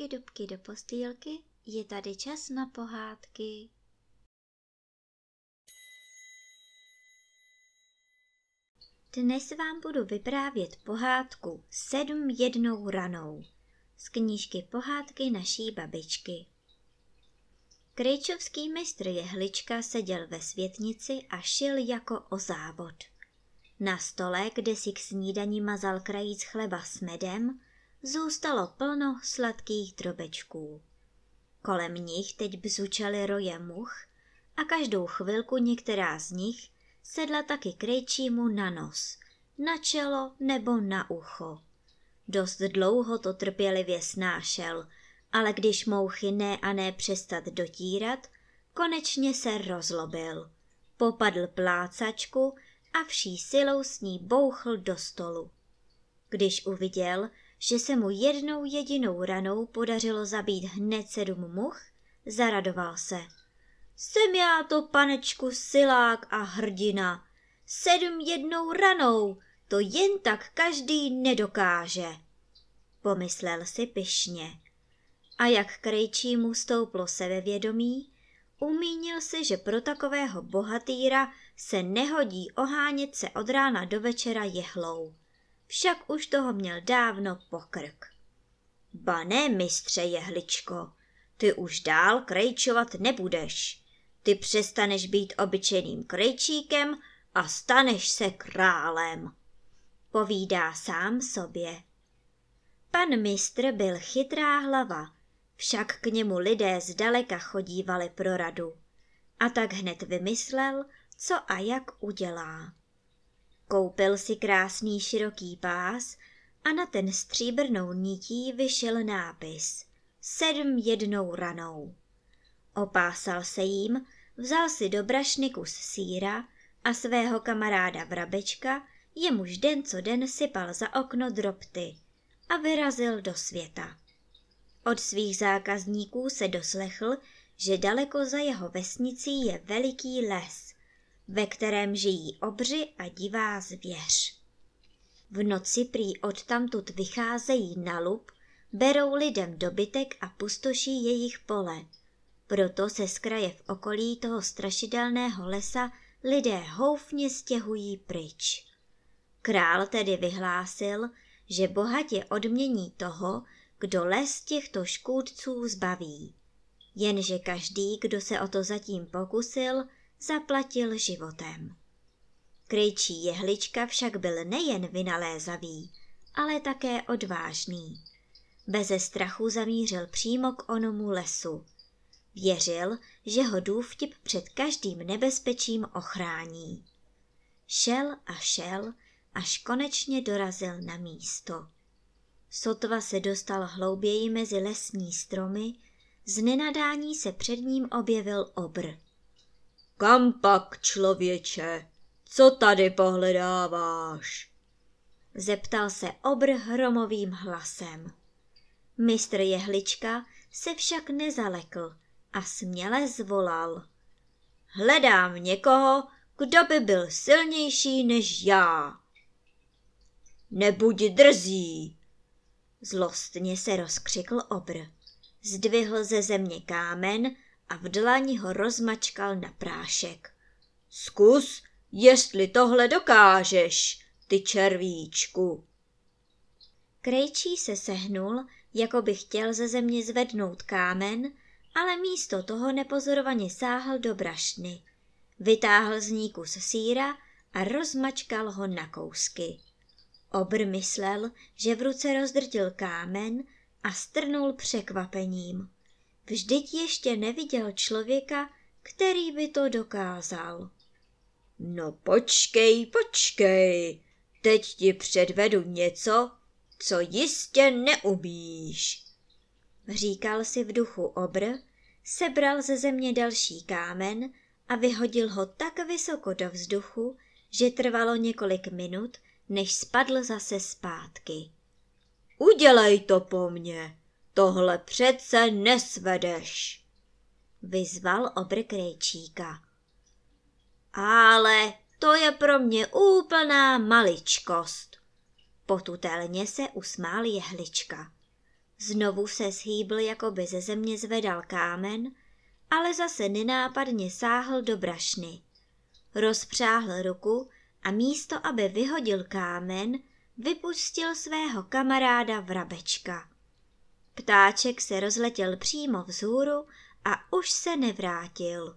dubky, dubky do postýlky, je tady čas na pohádky. Dnes vám budu vyprávět pohádku Sedm jednou ranou z knížky Pohádky naší babičky. Krejčovský mistr Jehlička seděl ve světnici a šil jako o závod. Na stole, kde si k snídani mazal krajíc chleba s medem, zůstalo plno sladkých drobečků. Kolem nich teď bzučaly roje much a každou chvilku některá z nich sedla taky krejčímu na nos, na čelo nebo na ucho. Dost dlouho to trpělivě snášel, ale když mouchy ne a ne přestat dotírat, konečně se rozlobil. Popadl plácačku a vší silou s ní bouchl do stolu. Když uviděl, že se mu jednou jedinou ranou podařilo zabít hned sedm much, zaradoval se. Jsem já to, panečku, silák a hrdina. Sedm jednou ranou, to jen tak každý nedokáže. Pomyslel si pyšně. A jak krejčímu stouplo sebevědomí, umínil si, že pro takového bohatýra se nehodí ohánět se od rána do večera jehlou však už toho měl dávno pokrk. Ba ne, mistře jehličko, ty už dál krejčovat nebudeš. Ty přestaneš být obyčejným krejčíkem a staneš se králem. Povídá sám sobě. Pan mistr byl chytrá hlava, však k němu lidé zdaleka chodívali pro radu. A tak hned vymyslel, co a jak udělá. Koupil si krásný široký pás a na ten stříbrnou nití vyšel nápis Sedm jednou ranou. Opásal se jím, vzal si do brašny kus síra a svého kamaráda Vrabečka, jemuž den co den sypal za okno dropty a vyrazil do světa. Od svých zákazníků se doslechl, že daleko za jeho vesnicí je veliký les, ve kterém žijí obři a divá zvěř. V noci prý odtamtud vycházejí na lup, berou lidem dobytek a pustoší jejich pole. Proto se z kraje v okolí toho strašidelného lesa lidé houfně stěhují pryč. Král tedy vyhlásil, že bohatě odmění toho, kdo les těchto škůdců zbaví. Jenže každý, kdo se o to zatím pokusil, zaplatil životem. Krejčí jehlička však byl nejen vynalézavý, ale také odvážný. Beze strachu zamířil přímo k onomu lesu. Věřil, že ho důvtip před každým nebezpečím ochrání. Šel a šel, až konečně dorazil na místo. Sotva se dostal hlouběji mezi lesní stromy, z nenadání se před ním objevil obr. Kam pak, člověče? Co tady pohledáváš? Zeptal se obr hromovým hlasem. Mistr Jehlička se však nezalekl a směle zvolal. Hledám někoho, kdo by byl silnější než já. Nebuď drzí! Zlostně se rozkřikl obr. Zdvihl ze země kámen a v dlani ho rozmačkal na prášek. Zkus, jestli tohle dokážeš, ty červíčku. Krejčí se sehnul, jako by chtěl ze země zvednout kámen, ale místo toho nepozorovaně sáhl do brašny. Vytáhl z ní kus síra a rozmačkal ho na kousky. Obr myslel, že v ruce rozdrtil kámen a strnul překvapením. Vždyť ještě neviděl člověka, který by to dokázal. No počkej, počkej, teď ti předvedu něco, co jistě neumíš. Říkal si v duchu obr, sebral ze země další kámen a vyhodil ho tak vysoko do vzduchu, že trvalo několik minut, než spadl zase zpátky. Udělej to po mně, Tohle přece nesvedeš, vyzval obr krejčíka. Ale to je pro mě úplná maličkost. Potutelně se usmál jehlička. Znovu se shýbl, jako by ze země zvedal kámen, ale zase nenápadně sáhl do brašny. Rozpřáhl ruku a místo, aby vyhodil kámen, vypustil svého kamaráda vrabečka. Ptáček se rozletěl přímo vzhůru a už se nevrátil.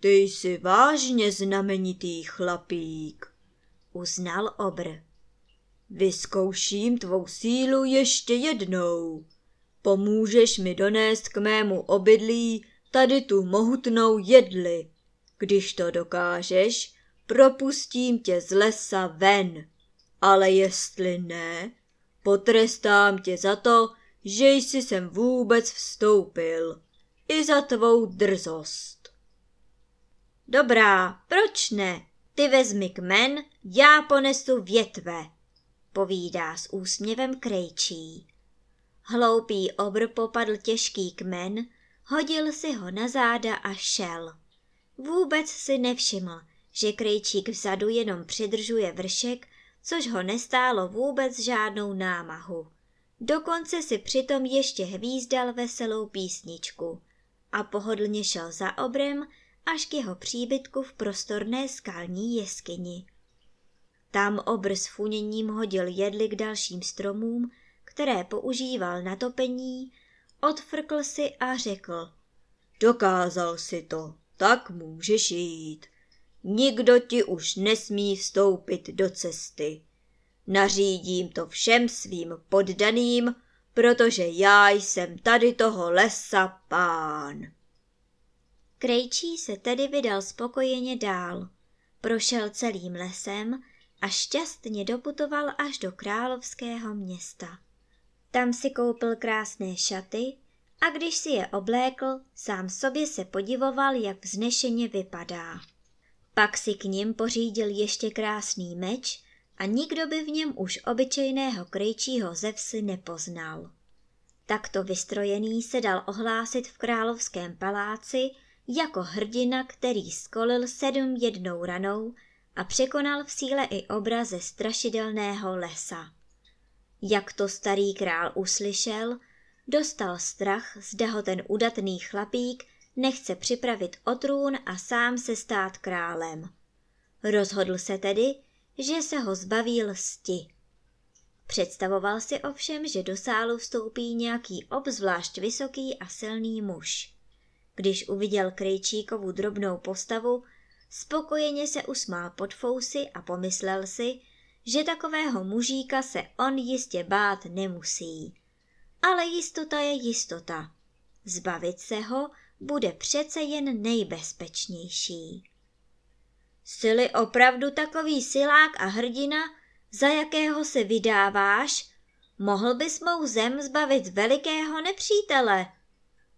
Ty jsi vážně znamenitý chlapík, uznal obr. Vyzkouším tvou sílu ještě jednou. Pomůžeš mi donést k mému obydlí tady tu mohutnou jedli. Když to dokážeš, propustím tě z lesa ven. Ale jestli ne, potrestám tě za to, že jsi sem vůbec vstoupil. I za tvou drzost. Dobrá, proč ne? Ty vezmi kmen, já ponesu větve, povídá s úsměvem krejčí. Hloupý obr popadl těžký kmen, hodil si ho na záda a šel. Vůbec si nevšiml, že krejčík vzadu jenom přidržuje vršek, což ho nestálo vůbec žádnou námahu. Dokonce si přitom ještě hvízdal veselou písničku a pohodlně šel za obrem až k jeho příbytku v prostorné skalní jeskyni. Tam obr s funěním hodil jedli k dalším stromům, které používal na topení, odfrkl si a řekl. Dokázal si to, tak můžeš jít. Nikdo ti už nesmí vstoupit do cesty. Nařídím to všem svým poddaným, protože já jsem tady toho lesa pán. Krejčí se tedy vydal spokojeně dál. Prošel celým lesem a šťastně doputoval až do královského města. Tam si koupil krásné šaty a když si je oblékl, sám sobě se podivoval, jak vznešeně vypadá. Pak si k ním pořídil ještě krásný meč a nikdo by v něm už obyčejného krejčího ze vsi nepoznal. Takto vystrojený se dal ohlásit v královském paláci jako hrdina, který skolil sedm jednou ranou a překonal v síle i obraze strašidelného lesa. Jak to starý král uslyšel, dostal strach, zda ho ten udatný chlapík nechce připravit o trůn a sám se stát králem. Rozhodl se tedy, že se ho zbaví lsti. Představoval si ovšem, že do sálu vstoupí nějaký obzvlášť vysoký a silný muž. Když uviděl Krejčíkovu drobnou postavu, spokojeně se usmál pod fousy a pomyslel si, že takového mužíka se on jistě bát nemusí. Ale jistota je jistota. Zbavit se ho bude přece jen nejbezpečnější. Sily opravdu takový silák a hrdina, za jakého se vydáváš, mohl bys mou zem zbavit velikého nepřítele.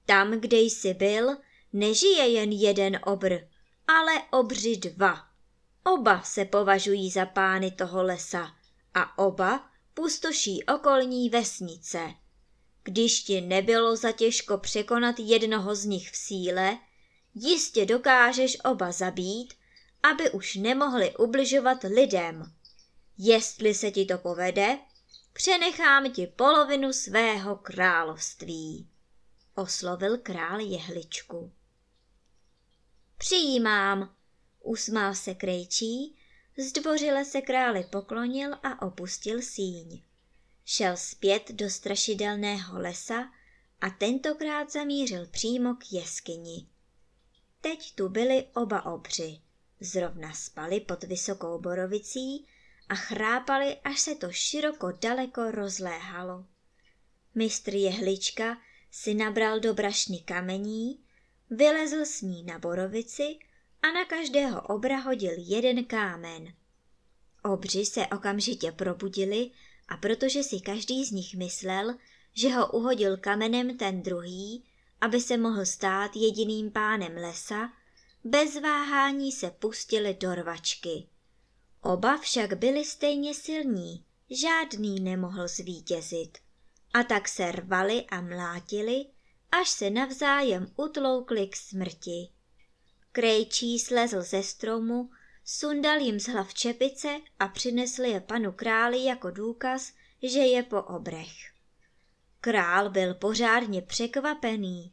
Tam, kde jsi byl, nežije jen jeden obr, ale obři dva. Oba se považují za pány toho lesa a oba pustoší okolní vesnice. Když ti nebylo zatěžko překonat jednoho z nich v síle, jistě dokážeš oba zabít, aby už nemohli ubližovat lidem. Jestli se ti to povede, přenechám ti polovinu svého království, oslovil král jehličku. Přijímám, usmál se krejčí, zdvořile se králi poklonil a opustil síň. Šel zpět do strašidelného lesa a tentokrát zamířil přímo k jeskyni. Teď tu byli oba obři. Zrovna spali pod vysokou borovicí a chrápali, až se to široko daleko rozléhalo. Mistr jehlička si nabral do brašny kamení, vylezl s ní na borovici a na každého obra hodil jeden kámen. Obři se okamžitě probudili a protože si každý z nich myslel, že ho uhodil kamenem ten druhý, aby se mohl stát jediným pánem lesa, bez váhání se pustili do rvačky. Oba však byli stejně silní, žádný nemohl zvítězit. A tak se rvali a mlátili, až se navzájem utloukli k smrti. Krejčí slezl ze stromu, sundal jim z hlav čepice a přinesl je panu králi jako důkaz, že je po obrech. Král byl pořádně překvapený.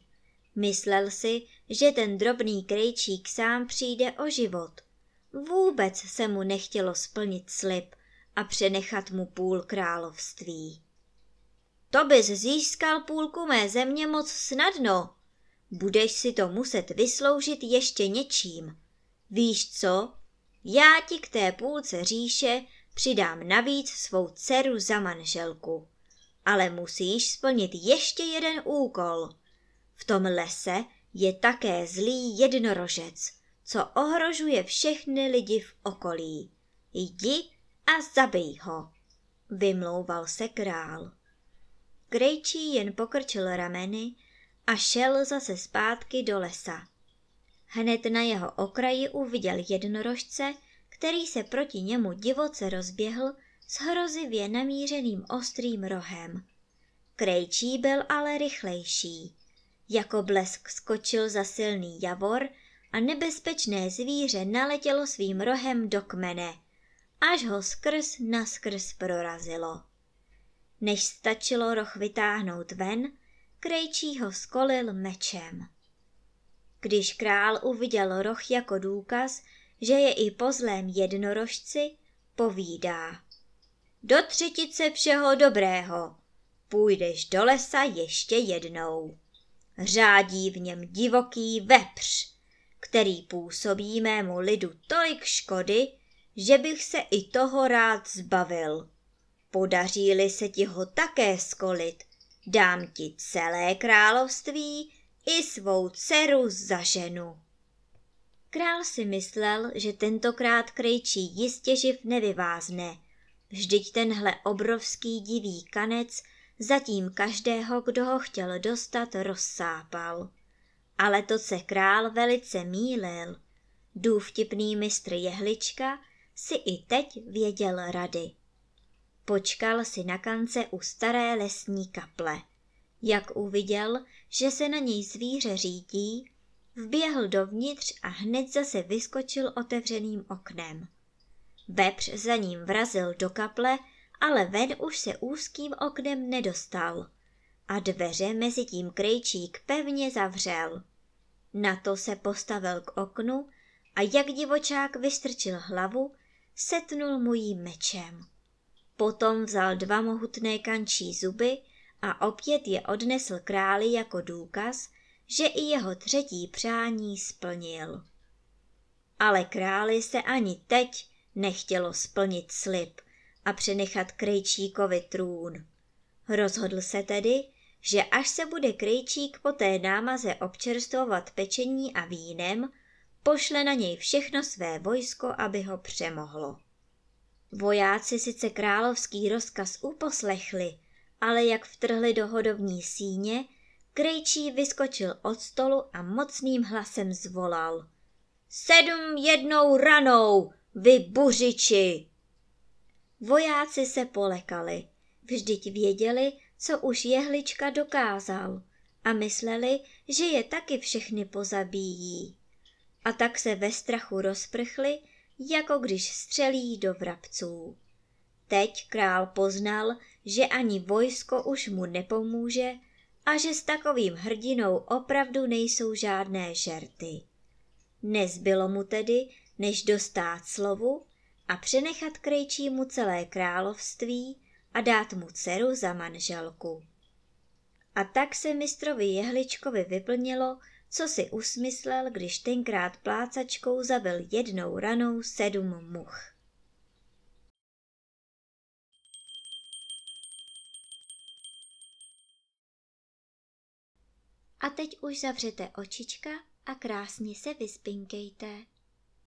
Myslel si, že ten drobný krejčík sám přijde o život. Vůbec se mu nechtělo splnit slib a přenechat mu půl království. To bys získal půlku mé země moc snadno. Budeš si to muset vysloužit ještě něčím. Víš co? Já ti k té půlce říše přidám navíc svou dceru za manželku. Ale musíš splnit ještě jeden úkol. V tom lese je také zlý jednorožec, co ohrožuje všechny lidi v okolí. Jdi a zabij ho, vymlouval se král. Krejčí jen pokrčil rameny a šel zase zpátky do lesa. Hned na jeho okraji uviděl jednorožce, který se proti němu divoce rozběhl s hrozivě namířeným ostrým rohem. Krejčí byl ale rychlejší. Jako blesk skočil za silný javor a nebezpečné zvíře naletělo svým rohem do kmene, až ho skrz naskrz prorazilo. Než stačilo roh vytáhnout ven, krejčí ho skolil mečem. Když král uviděl roh jako důkaz, že je i po zlém jednorožci, povídá. Do třetice všeho dobrého, půjdeš do lesa ještě jednou. Řádí v něm divoký vepř, který působí mému lidu tolik škody, že bych se i toho rád zbavil. Podaří-li se ti ho také skolit, dám ti celé království i svou dceru za ženu. Král si myslel, že tentokrát krejčí jistě živ nevyvázne. Vždyť tenhle obrovský divý kanec zatím každého, kdo ho chtěl dostat, rozsápal. Ale to se král velice mýlil. Důvtipný mistr jehlička si i teď věděl rady. Počkal si na kance u staré lesní kaple. Jak uviděl, že se na něj zvíře řídí, vběhl dovnitř a hned zase vyskočil otevřeným oknem. Vepř za ním vrazil do kaple, ale ven už se úzkým oknem nedostal a dveře mezi tím krejčík pevně zavřel. Na to se postavil k oknu a jak divočák vystrčil hlavu, setnul mu jí mečem. Potom vzal dva mohutné kančí zuby a opět je odnesl králi jako důkaz, že i jeho třetí přání splnil. Ale králi se ani teď nechtělo splnit slib a přenechat Krejčíkovi trůn. Rozhodl se tedy, že až se bude Krejčík po té námaze občerstvovat pečení a vínem, pošle na něj všechno své vojsko, aby ho přemohlo. Vojáci sice královský rozkaz uposlechli, ale jak vtrhli do hodovní síně, Krejčí vyskočil od stolu a mocným hlasem zvolal. Sedm jednou ranou, vy buřiči! Vojáci se polekali, vždyť věděli, co už jehlička dokázal a mysleli, že je taky všechny pozabíjí. A tak se ve strachu rozprchli, jako když střelí do vrabců. Teď král poznal, že ani vojsko už mu nepomůže a že s takovým hrdinou opravdu nejsou žádné žerty. Nezbylo mu tedy, než dostát slovu a přenechat krejčímu celé království a dát mu dceru za manželku. A tak se mistrovi Jehličkovi vyplnilo, co si usmyslel, když tenkrát plácačkou zabil jednou ranou sedm much. A teď už zavřete očička a krásně se vyspinkejte.